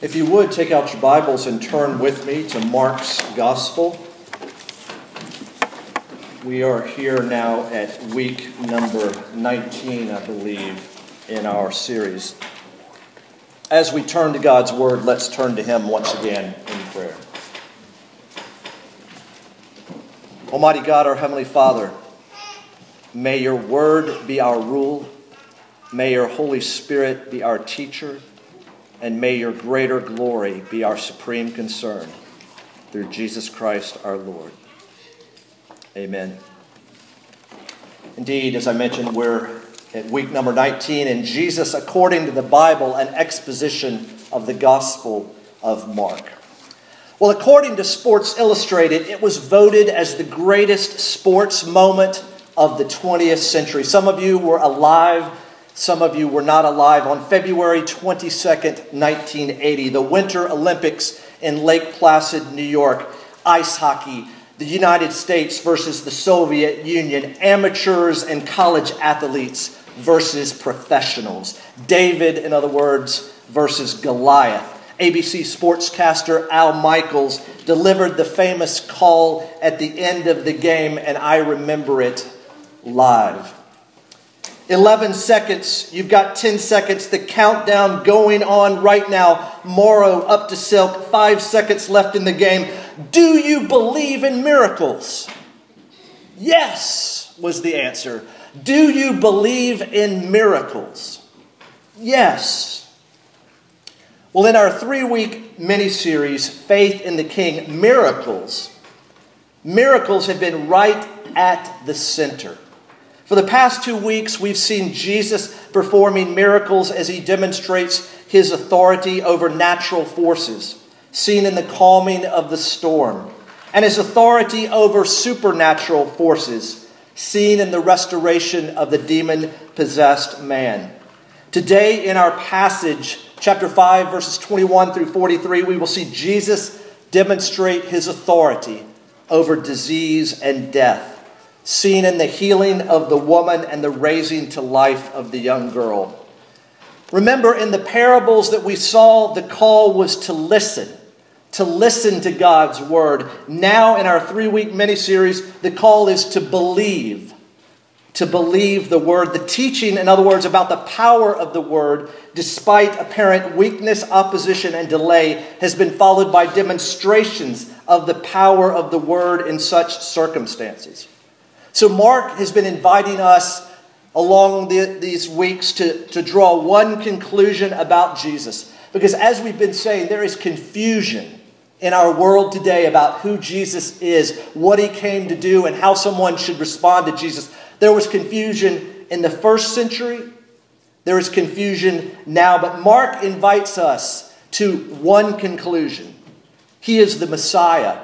If you would, take out your Bibles and turn with me to Mark's Gospel. We are here now at week number 19, I believe, in our series. As we turn to God's Word, let's turn to Him once again in prayer. Almighty God, our Heavenly Father, may your Word be our rule, may your Holy Spirit be our teacher and may your greater glory be our supreme concern through Jesus Christ our Lord. Amen. Indeed, as I mentioned, we're at week number 19, in Jesus, according to the Bible, an exposition of the Gospel of Mark. Well, according to Sports Illustrated, it was voted as the greatest sports moment of the 20th century. Some of you were alive some of you were not alive on February 22nd, 1980, the Winter Olympics in Lake Placid, New York, ice hockey, the United States versus the Soviet Union, amateurs and college athletes versus professionals, David, in other words, versus Goliath. ABC sportscaster Al Michaels delivered the famous call at the end of the game, and I remember it live. 11 seconds. You've got 10 seconds. The countdown going on right now. Morrow up to Silk. Five seconds left in the game. Do you believe in miracles? Yes, was the answer. Do you believe in miracles? Yes. Well, in our three week mini series, Faith in the King Miracles, miracles have been right at the center. For the past two weeks, we've seen Jesus performing miracles as he demonstrates his authority over natural forces, seen in the calming of the storm, and his authority over supernatural forces, seen in the restoration of the demon possessed man. Today, in our passage, chapter 5, verses 21 through 43, we will see Jesus demonstrate his authority over disease and death seen in the healing of the woman and the raising to life of the young girl. Remember, in the parables that we saw, the call was to listen, to listen to God's word. Now, in our three week mini series, the call is to believe, to believe the word. The teaching, in other words, about the power of the word, despite apparent weakness, opposition, and delay, has been followed by demonstrations of the power of the word in such circumstances. So, Mark has been inviting us along the, these weeks to, to draw one conclusion about Jesus. Because, as we've been saying, there is confusion in our world today about who Jesus is, what he came to do, and how someone should respond to Jesus. There was confusion in the first century, there is confusion now, but Mark invites us to one conclusion. He is the Messiah,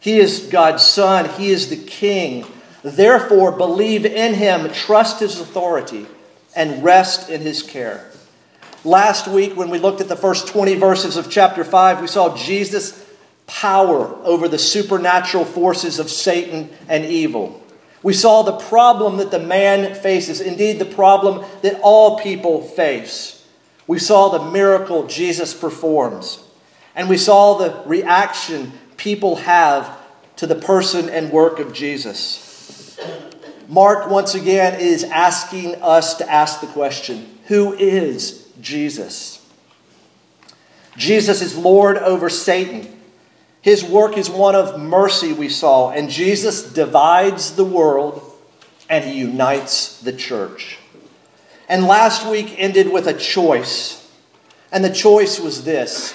He is God's Son, He is the King Therefore, believe in him, trust his authority, and rest in his care. Last week, when we looked at the first 20 verses of chapter 5, we saw Jesus' power over the supernatural forces of Satan and evil. We saw the problem that the man faces, indeed, the problem that all people face. We saw the miracle Jesus performs. And we saw the reaction people have to the person and work of Jesus. Mark, once again, is asking us to ask the question Who is Jesus? Jesus is Lord over Satan. His work is one of mercy, we saw, and Jesus divides the world and he unites the church. And last week ended with a choice. And the choice was this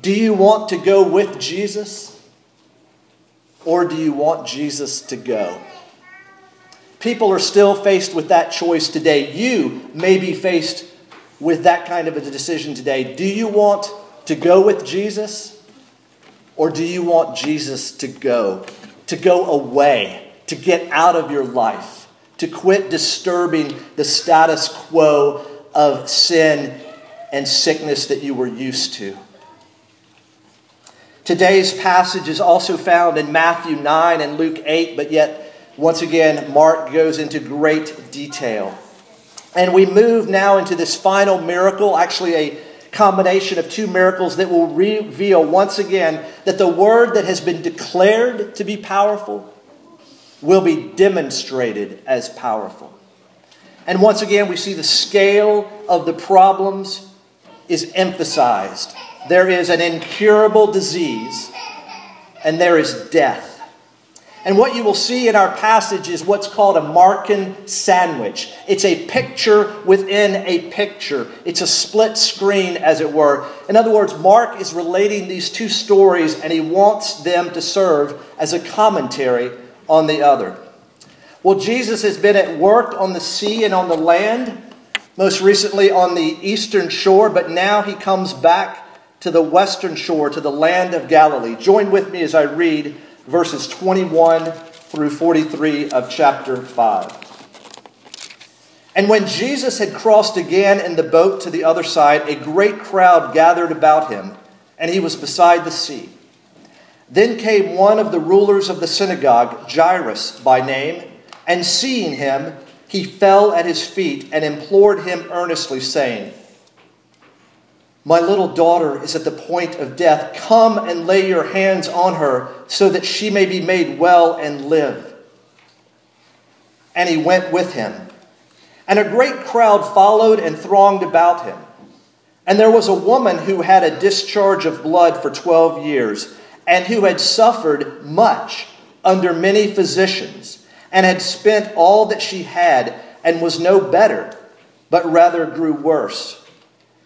Do you want to go with Jesus? Or do you want Jesus to go? People are still faced with that choice today. You may be faced with that kind of a decision today. Do you want to go with Jesus? Or do you want Jesus to go? To go away, to get out of your life, to quit disturbing the status quo of sin and sickness that you were used to. Today's passage is also found in Matthew 9 and Luke 8, but yet once again, Mark goes into great detail. And we move now into this final miracle, actually, a combination of two miracles that will reveal once again that the word that has been declared to be powerful will be demonstrated as powerful. And once again, we see the scale of the problems is emphasized. There is an incurable disease, and there is death. And what you will see in our passage is what's called a Markan sandwich. It's a picture within a picture, it's a split screen, as it were. In other words, Mark is relating these two stories and he wants them to serve as a commentary on the other. Well, Jesus has been at work on the sea and on the land, most recently on the eastern shore, but now he comes back to the western shore, to the land of Galilee. Join with me as I read verses 21 through 43 of chapter 5. And when Jesus had crossed again in the boat to the other side, a great crowd gathered about him, and he was beside the sea. Then came one of the rulers of the synagogue, Jairus by name, and seeing him, he fell at his feet and implored him earnestly, saying, my little daughter is at the point of death. Come and lay your hands on her so that she may be made well and live. And he went with him. And a great crowd followed and thronged about him. And there was a woman who had a discharge of blood for 12 years, and who had suffered much under many physicians, and had spent all that she had, and was no better, but rather grew worse.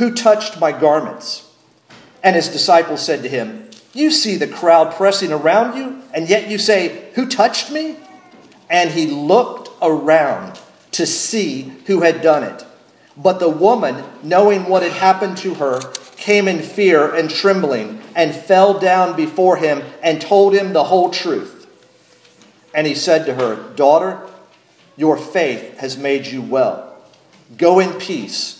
who touched my garments? And his disciples said to him, You see the crowd pressing around you, and yet you say, Who touched me? And he looked around to see who had done it. But the woman, knowing what had happened to her, came in fear and trembling and fell down before him and told him the whole truth. And he said to her, Daughter, your faith has made you well. Go in peace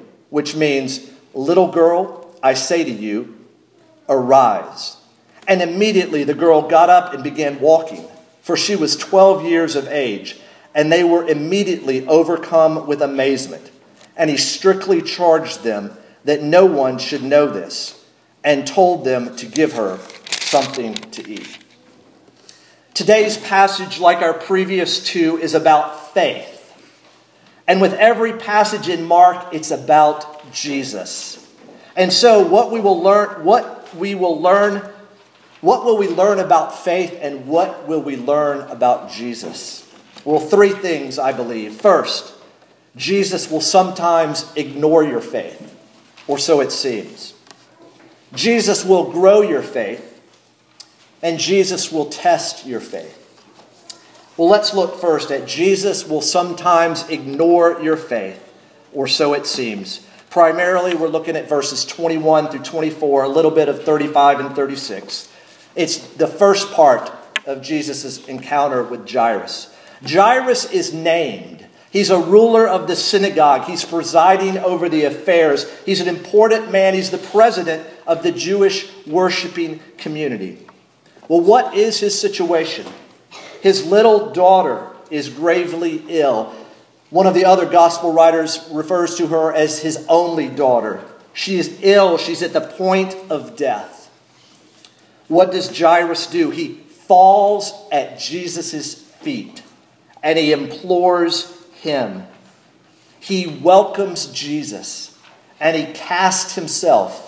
which means, Little girl, I say to you, arise. And immediately the girl got up and began walking, for she was 12 years of age. And they were immediately overcome with amazement. And he strictly charged them that no one should know this, and told them to give her something to eat. Today's passage, like our previous two, is about faith. And with every passage in Mark, it's about Jesus. And so what we will learn, what we will learn, what will we learn about faith and what will we learn about Jesus? Well, three things I believe. First, Jesus will sometimes ignore your faith, or so it seems. Jesus will grow your faith, and Jesus will test your faith. Well, let's look first at Jesus will sometimes ignore your faith, or so it seems. Primarily, we're looking at verses 21 through 24, a little bit of 35 and 36. It's the first part of Jesus' encounter with Jairus. Jairus is named. He's a ruler of the synagogue. He's presiding over the affairs. He's an important man. He's the president of the Jewish worshiping community. Well, what is his situation? His little daughter is gravely ill. One of the other gospel writers refers to her as his only daughter. She is ill, she's at the point of death. What does Jairus do? He falls at Jesus' feet and he implores him. He welcomes Jesus and he casts himself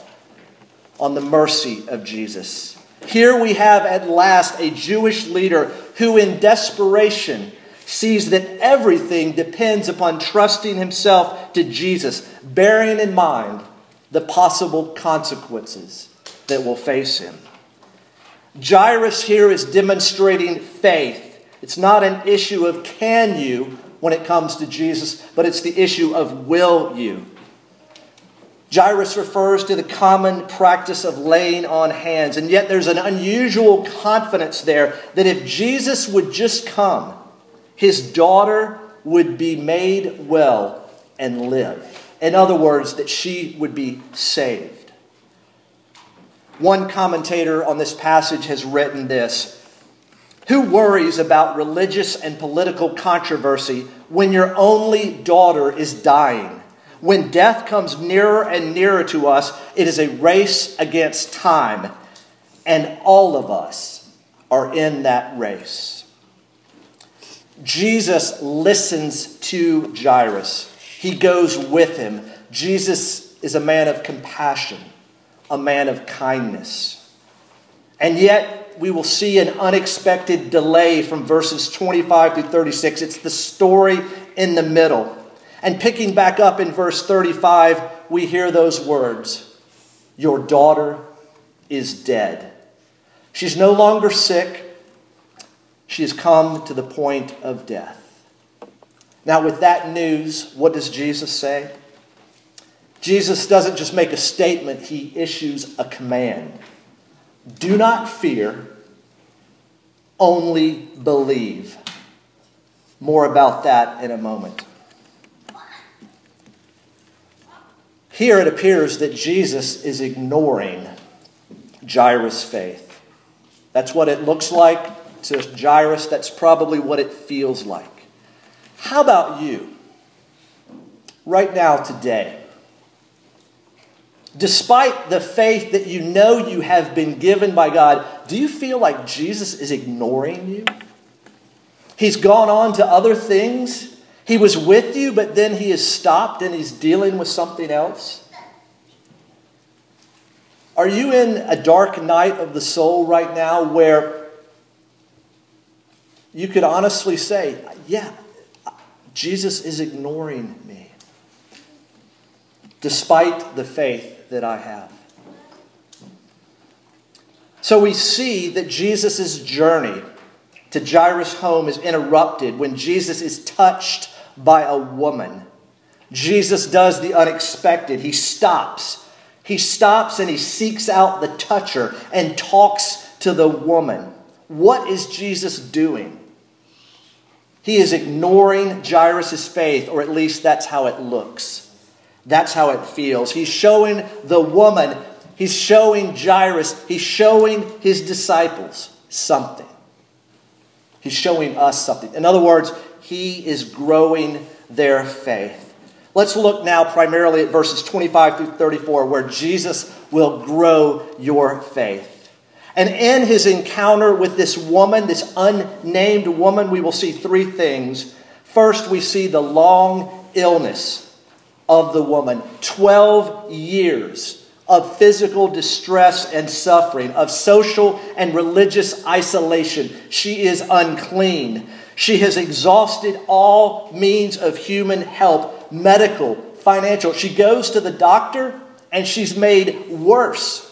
on the mercy of Jesus. Here we have at last a Jewish leader who, in desperation, sees that everything depends upon trusting himself to Jesus, bearing in mind the possible consequences that will face him. Jairus here is demonstrating faith. It's not an issue of can you when it comes to Jesus, but it's the issue of will you. Jairus refers to the common practice of laying on hands, and yet there's an unusual confidence there that if Jesus would just come, his daughter would be made well and live. In other words, that she would be saved. One commentator on this passage has written this Who worries about religious and political controversy when your only daughter is dying? When death comes nearer and nearer to us, it is a race against time, and all of us are in that race. Jesus listens to Jairus, he goes with him. Jesus is a man of compassion, a man of kindness. And yet, we will see an unexpected delay from verses 25 through 36. It's the story in the middle. And picking back up in verse 35, we hear those words Your daughter is dead. She's no longer sick. She has come to the point of death. Now, with that news, what does Jesus say? Jesus doesn't just make a statement, he issues a command. Do not fear, only believe. More about that in a moment. Here it appears that Jesus is ignoring Jairus' faith. That's what it looks like to Jairus. That's probably what it feels like. How about you? Right now, today. Despite the faith that you know you have been given by God, do you feel like Jesus is ignoring you? He's gone on to other things he was with you, but then he has stopped and he's dealing with something else? Are you in a dark night of the soul right now where you could honestly say, Yeah, Jesus is ignoring me, despite the faith that I have? So we see that Jesus' journey to Jairus' home is interrupted when Jesus is touched by a woman. Jesus does the unexpected. He stops. He stops and he seeks out the toucher and talks to the woman. What is Jesus doing? He is ignoring Jairus' faith, or at least that's how it looks. That's how it feels. He's showing the woman, he's showing Jairus, he's showing his disciples something. He's showing us something. In other words, he is growing their faith. Let's look now primarily at verses 25 through 34, where Jesus will grow your faith. And in his encounter with this woman, this unnamed woman, we will see three things. First, we see the long illness of the woman 12 years of physical distress and suffering, of social and religious isolation. She is unclean. She has exhausted all means of human help, medical, financial. She goes to the doctor and she's made worse.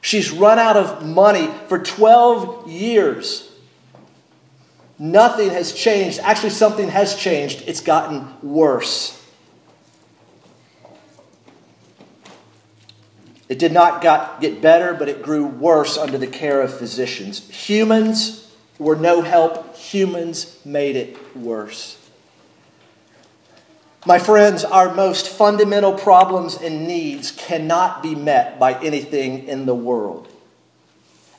She's run out of money for 12 years. Nothing has changed. Actually, something has changed. It's gotten worse. It did not got, get better, but it grew worse under the care of physicians. Humans were no help, humans made it worse. My friends, our most fundamental problems and needs cannot be met by anything in the world.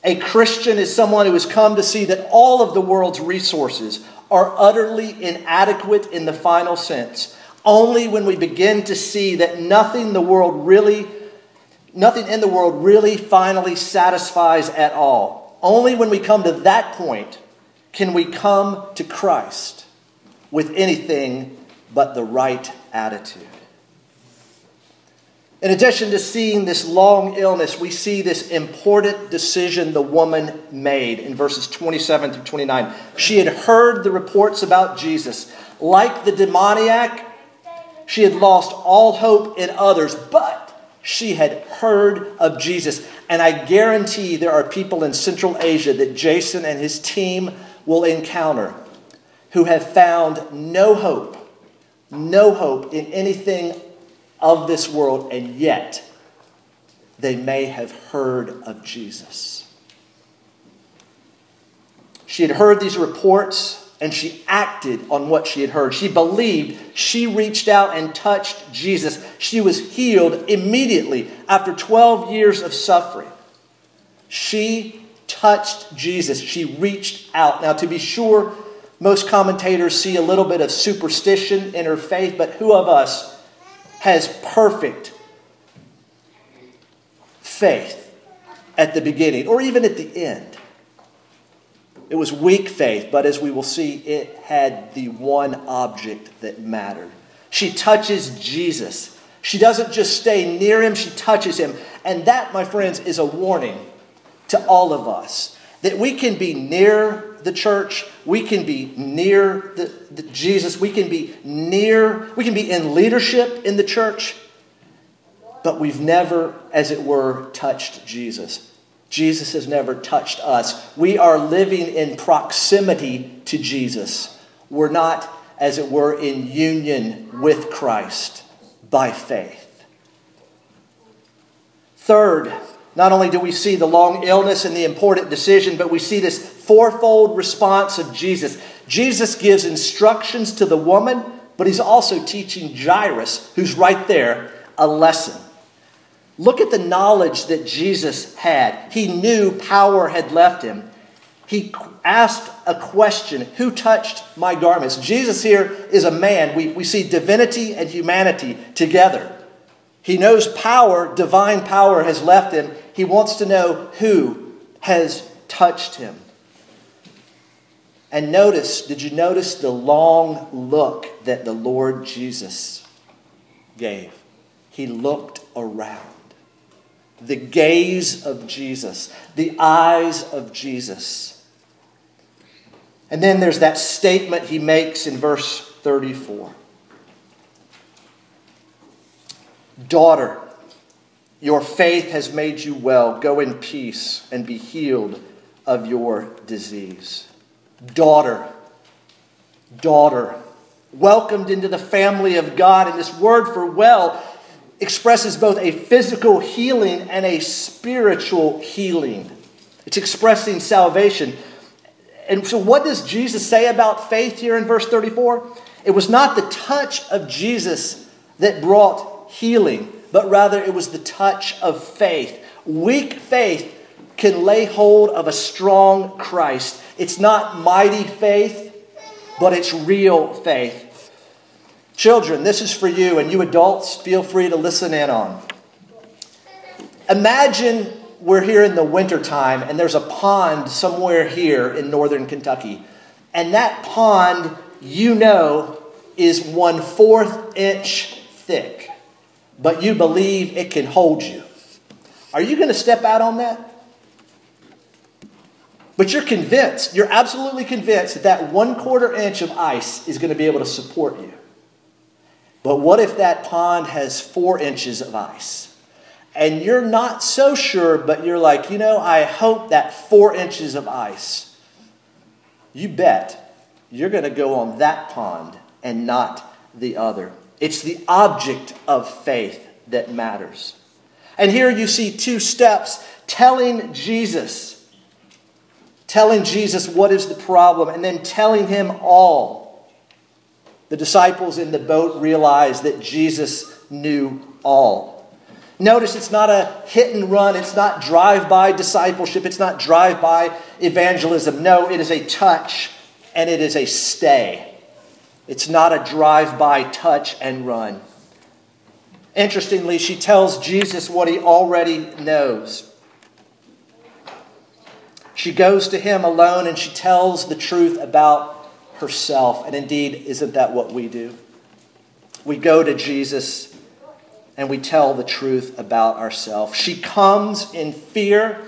A Christian is someone who has come to see that all of the world's resources are utterly inadequate in the final sense. Only when we begin to see that nothing the world really nothing in the world really finally satisfies at all. Only when we come to that point can we come to Christ with anything but the right attitude. In addition to seeing this long illness, we see this important decision the woman made in verses 27 through 29. She had heard the reports about Jesus. Like the demoniac, she had lost all hope in others, but she had heard of Jesus. And I guarantee there are people in Central Asia that Jason and his team will encounter who have found no hope, no hope in anything of this world, and yet they may have heard of Jesus. She had heard these reports and she acted on what she had heard. She believed. She reached out and touched Jesus. She was healed immediately after 12 years of suffering. She touched Jesus. She reached out. Now, to be sure, most commentators see a little bit of superstition in her faith, but who of us has perfect faith at the beginning or even at the end. It was weak faith, but as we will see, it had the one object that mattered. She touches Jesus. She doesn't just stay near him, she touches him. And that, my friends, is a warning to all of us that we can be near the church, we can be near the, the Jesus, we can be near, we can be in leadership in the church, but we've never, as it were, touched Jesus. Jesus has never touched us. We are living in proximity to Jesus. We're not, as it were, in union with Christ by faith. Third, not only do we see the long illness and the important decision, but we see this fourfold response of Jesus. Jesus gives instructions to the woman, but he's also teaching Jairus, who's right there, a lesson. Look at the knowledge that Jesus had. He knew power had left him. He asked a question Who touched my garments? Jesus here is a man. We, we see divinity and humanity together. He knows power, divine power, has left him. He wants to know who has touched him. And notice, did you notice the long look that the Lord Jesus gave? He looked around. The gaze of Jesus, the eyes of Jesus. And then there's that statement he makes in verse 34 Daughter, your faith has made you well. Go in peace and be healed of your disease. Daughter, daughter, welcomed into the family of God. And this word for well expresses both a physical healing and a spiritual healing. It's expressing salvation. And so, what does Jesus say about faith here in verse 34? It was not the touch of Jesus that brought healing, but rather it was the touch of faith. Weak faith can lay hold of a strong Christ. It's not mighty faith, but it's real faith. Children, this is for you, and you adults, feel free to listen in on. Imagine we're here in the wintertime and there's a pond somewhere here in northern Kentucky. And that pond, you know, is one fourth inch thick but you believe it can hold you. Are you going to step out on that? But you're convinced, you're absolutely convinced that that one quarter inch of ice is going to be able to support you. But what if that pond has four inches of ice? And you're not so sure, but you're like, you know, I hope that four inches of ice, you bet you're going to go on that pond and not the other. It's the object of faith that matters. And here you see two steps telling Jesus, telling Jesus what is the problem, and then telling him all. The disciples in the boat realized that Jesus knew all. Notice it's not a hit and run, it's not drive by discipleship, it's not drive by evangelism. No, it is a touch and it is a stay. It's not a drive by touch and run. Interestingly, she tells Jesus what he already knows. She goes to him alone and she tells the truth about herself. And indeed, isn't that what we do? We go to Jesus and we tell the truth about ourselves. She comes in fear.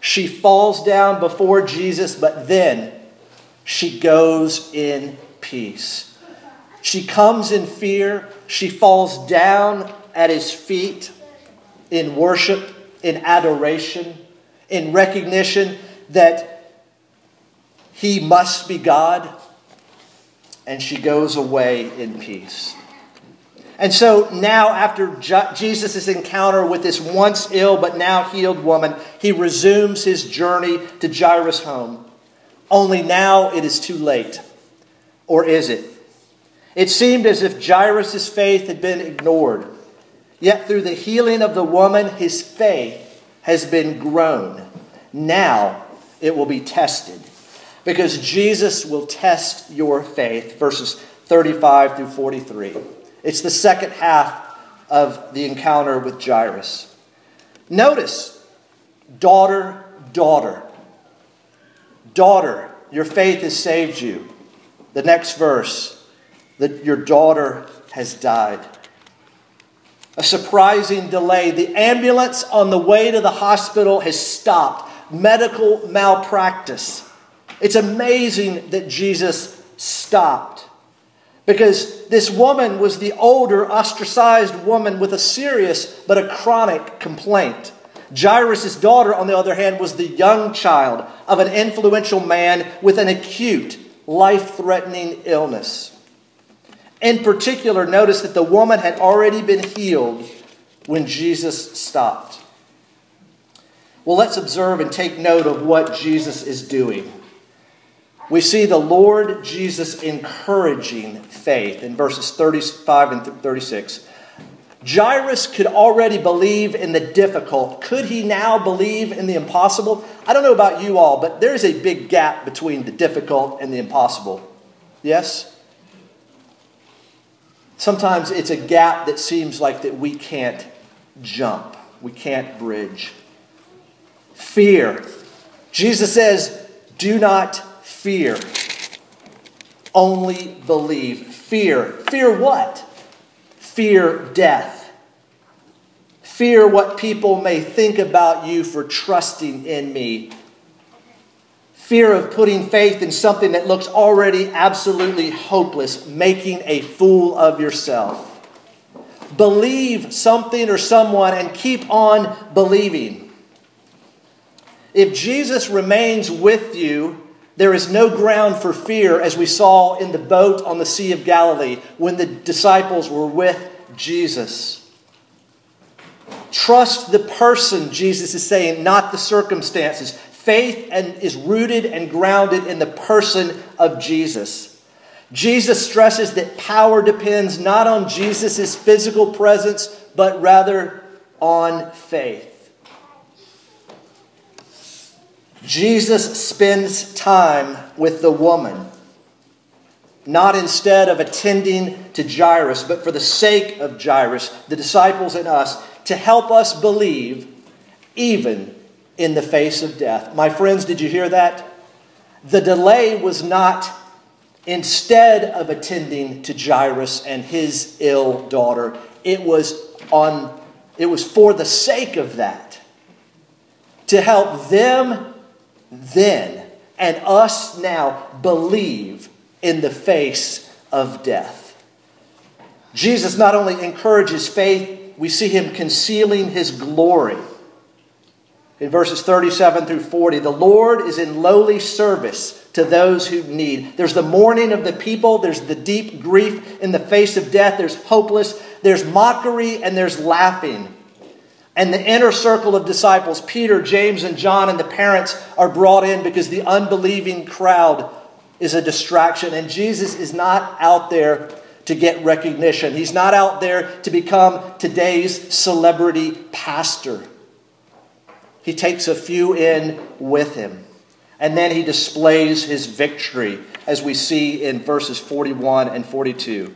She falls down before Jesus, but then she goes in peace. She comes in fear. She falls down at his feet in worship, in adoration, in recognition that he must be God. And she goes away in peace. And so now, after Jesus' encounter with this once ill but now healed woman, he resumes his journey to Jairus' home. Only now it is too late. Or is it? It seemed as if Jairus' faith had been ignored. Yet through the healing of the woman, his faith has been grown. Now it will be tested. Because Jesus will test your faith. Verses 35 through 43. It's the second half of the encounter with Jairus. Notice, daughter, daughter. Daughter, your faith has saved you. The next verse, that your daughter has died. A surprising delay. The ambulance on the way to the hospital has stopped. Medical malpractice. It's amazing that Jesus stopped. Because this woman was the older, ostracized woman with a serious but a chronic complaint. Jairus' daughter, on the other hand, was the young child of an influential man with an acute, life threatening illness. In particular, notice that the woman had already been healed when Jesus stopped. Well, let's observe and take note of what Jesus is doing we see the Lord Jesus encouraging faith in verses 35 and 36. Jairus could already believe in the difficult. Could he now believe in the impossible? I don't know about you all, but there's a big gap between the difficult and the impossible. Yes? Sometimes it's a gap that seems like that we can't jump. We can't bridge. Fear. Jesus says, "Do not fear. Only believe. Fear. Fear what? Fear death. Fear what people may think about you for trusting in me. Fear of putting faith in something that looks already absolutely hopeless, making a fool of yourself. Believe something or someone and keep on believing. If Jesus remains with you, there is no ground for fear, as we saw in the boat on the Sea of Galilee when the disciples were with Jesus. Trust the person, Jesus is saying, not the circumstances. Faith and, is rooted and grounded in the person of Jesus. Jesus stresses that power depends not on Jesus' physical presence, but rather on faith. Jesus spends time with the woman, not instead of attending to Jairus, but for the sake of Jairus, the disciples, and us, to help us believe even in the face of death. My friends, did you hear that? The delay was not instead of attending to Jairus and his ill daughter, it was on it was for the sake of that to help them then and us now believe in the face of death. Jesus not only encourages faith, we see him concealing his glory. In verses 37 through 40, the Lord is in lowly service to those who need. There's the mourning of the people, there's the deep grief in the face of death, there's hopeless, there's mockery, and there's laughing. And the inner circle of disciples, Peter, James, and John, and the parents are brought in because the unbelieving crowd is a distraction. And Jesus is not out there to get recognition. He's not out there to become today's celebrity pastor. He takes a few in with him. And then he displays his victory, as we see in verses 41 and 42.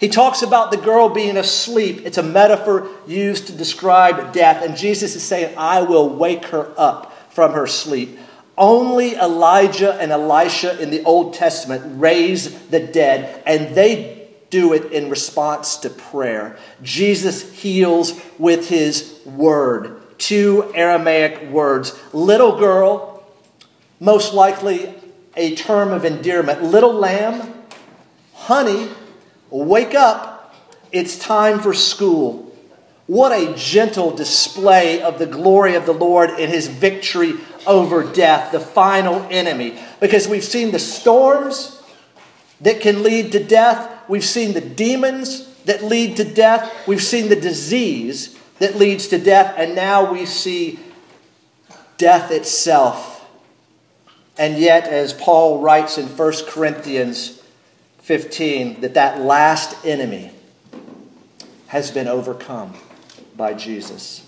He talks about the girl being asleep. It's a metaphor used to describe death. And Jesus is saying, I will wake her up from her sleep. Only Elijah and Elisha in the Old Testament raise the dead, and they do it in response to prayer. Jesus heals with his word. Two Aramaic words. Little girl, most likely a term of endearment. Little lamb, honey, wake up. It's time for school. What a gentle display of the glory of the Lord in his victory over death, the final enemy. Because we've seen the storms that can lead to death, we've seen the demons that lead to death, we've seen the disease that leads to death, and now we see death itself. And yet, as Paul writes in 1 Corinthians 15, that that last enemy has been overcome by Jesus.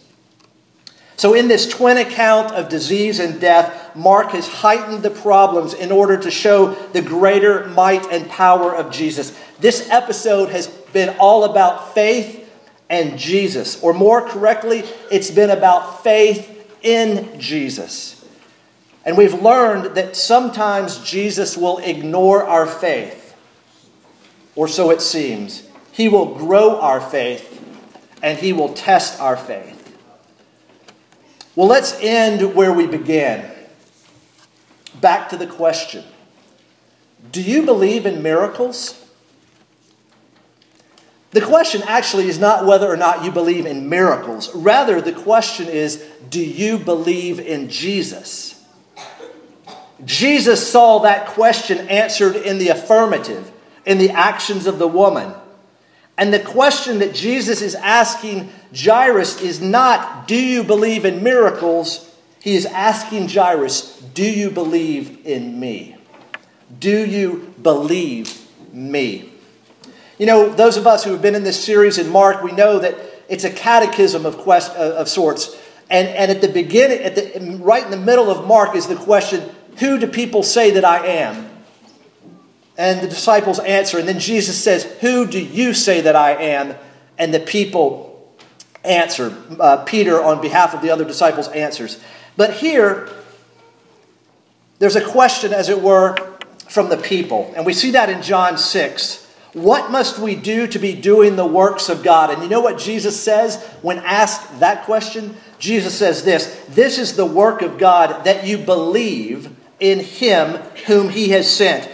So, in this twin account of disease and death, Mark has heightened the problems in order to show the greater might and power of Jesus. This episode has been all about faith and Jesus, or more correctly, it's been about faith in Jesus. And we've learned that sometimes Jesus will ignore our faith, or so it seems. He will grow our faith and he will test our faith. Well, let's end where we began. Back to the question Do you believe in miracles? The question actually is not whether or not you believe in miracles. Rather, the question is do you believe in Jesus? Jesus saw that question answered in the affirmative, in the actions of the woman. And the question that Jesus is asking Jairus is not, Do you believe in miracles? He is asking Jairus, Do you believe in me? Do you believe me? You know, those of us who have been in this series in Mark, we know that it's a catechism of, quest, uh, of sorts. And, and at the beginning, at the, right in the middle of Mark, is the question Who do people say that I am? And the disciples answer. And then Jesus says, Who do you say that I am? And the people answer. Uh, Peter, on behalf of the other disciples, answers. But here, there's a question, as it were, from the people. And we see that in John 6. What must we do to be doing the works of God? And you know what Jesus says when asked that question? Jesus says this This is the work of God, that you believe in him whom he has sent.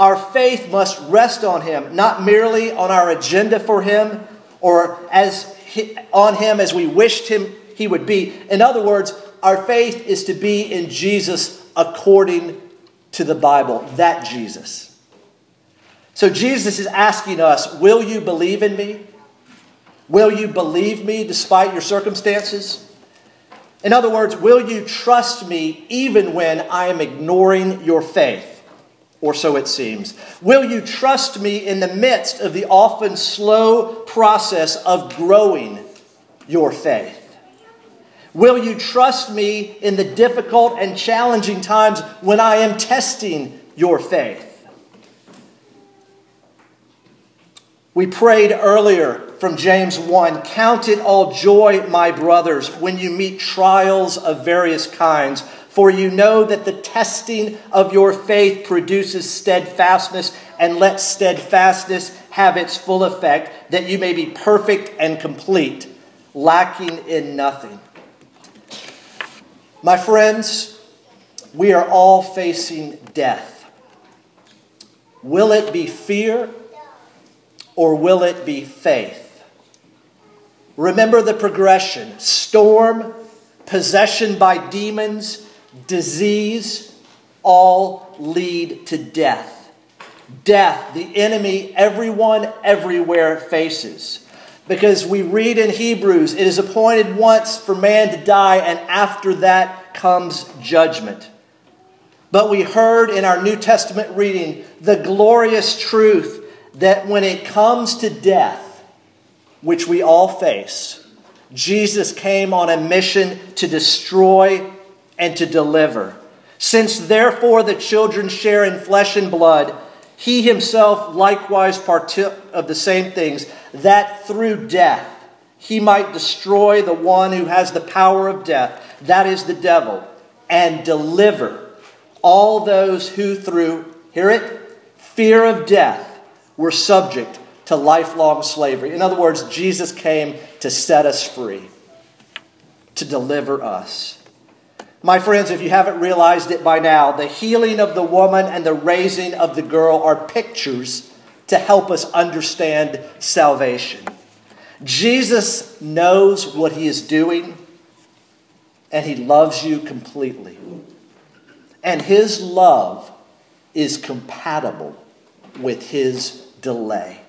Our faith must rest on Him, not merely on our agenda for Him or as he, on Him as we wished Him He would be. In other words, our faith is to be in Jesus according to the Bible, that Jesus. So Jesus is asking us, Will you believe in me? Will you believe me despite your circumstances? In other words, will you trust me even when I am ignoring your faith? Or so it seems. Will you trust me in the midst of the often slow process of growing your faith? Will you trust me in the difficult and challenging times when I am testing your faith? We prayed earlier from James 1 Count it all joy, my brothers, when you meet trials of various kinds for you know that the testing of your faith produces steadfastness, and let steadfastness have its full effect, that you may be perfect and complete, lacking in nothing. My friends, we are all facing death. Will it be fear or will it be faith? Remember the progression storm, possession by demons, disease, all lead to death. Death, the enemy everyone everywhere faces. Because we read in Hebrews, it is appointed once for man to die, and after that comes judgment. But we heard in our New Testament reading the glorious truth that when it comes to death, which we all face, Jesus came on a mission to destroy and to deliver. Since therefore the children share in flesh and blood, he himself likewise partook of the same things, that through death he might destroy the one who has the power of death, that is the devil, and deliver all those who through, hear it, fear of death were subject to lifelong slavery. In other words, Jesus came to set us free, to deliver us. My friends, if you haven't realized it by now, the healing of the woman and the raising of the girl are pictures to help us understand salvation. Jesus knows what he is doing, and he loves you completely. And his love is compatible with his delay.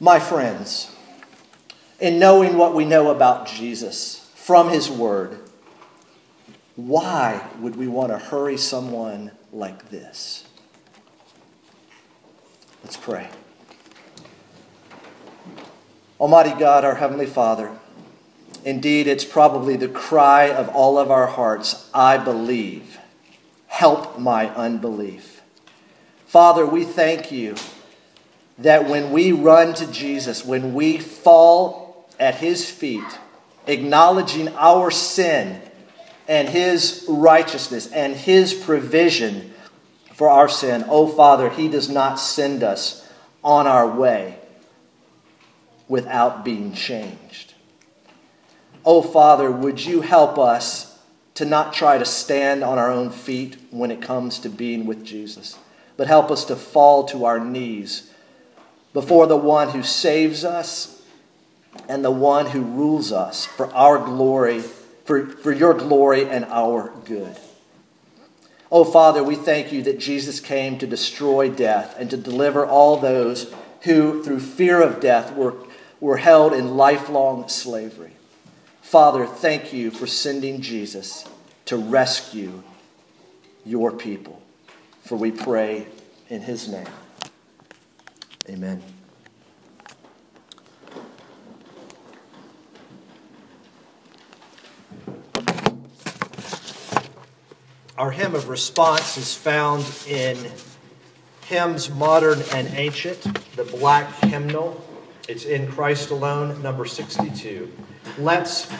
My friends, in knowing what we know about Jesus from his word, why would we want to hurry someone like this? Let's pray. Almighty God, our Heavenly Father, indeed, it's probably the cry of all of our hearts I believe. Help my unbelief. Father, we thank you that when we run to Jesus, when we fall at his feet, acknowledging our sin and his righteousness and his provision for our sin, oh Father, he does not send us on our way without being changed. Oh Father, would you help us to not try to stand on our own feet when it comes to being with Jesus, but help us to fall to our knees before the one who saves us and the one who rules us for our glory, for, for your glory and our good. Oh, Father, we thank you that Jesus came to destroy death and to deliver all those who, through fear of death, were, were held in lifelong slavery. Father, thank you for sending Jesus to rescue your people. For we pray in his name. Amen. Our hymn of response is found in Hymns Modern and Ancient, the black hymnal. It's in Christ Alone, number 62. Let's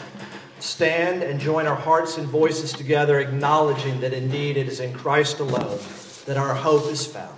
stand and join our hearts and voices together, acknowledging that indeed it is in Christ alone that our hope is found.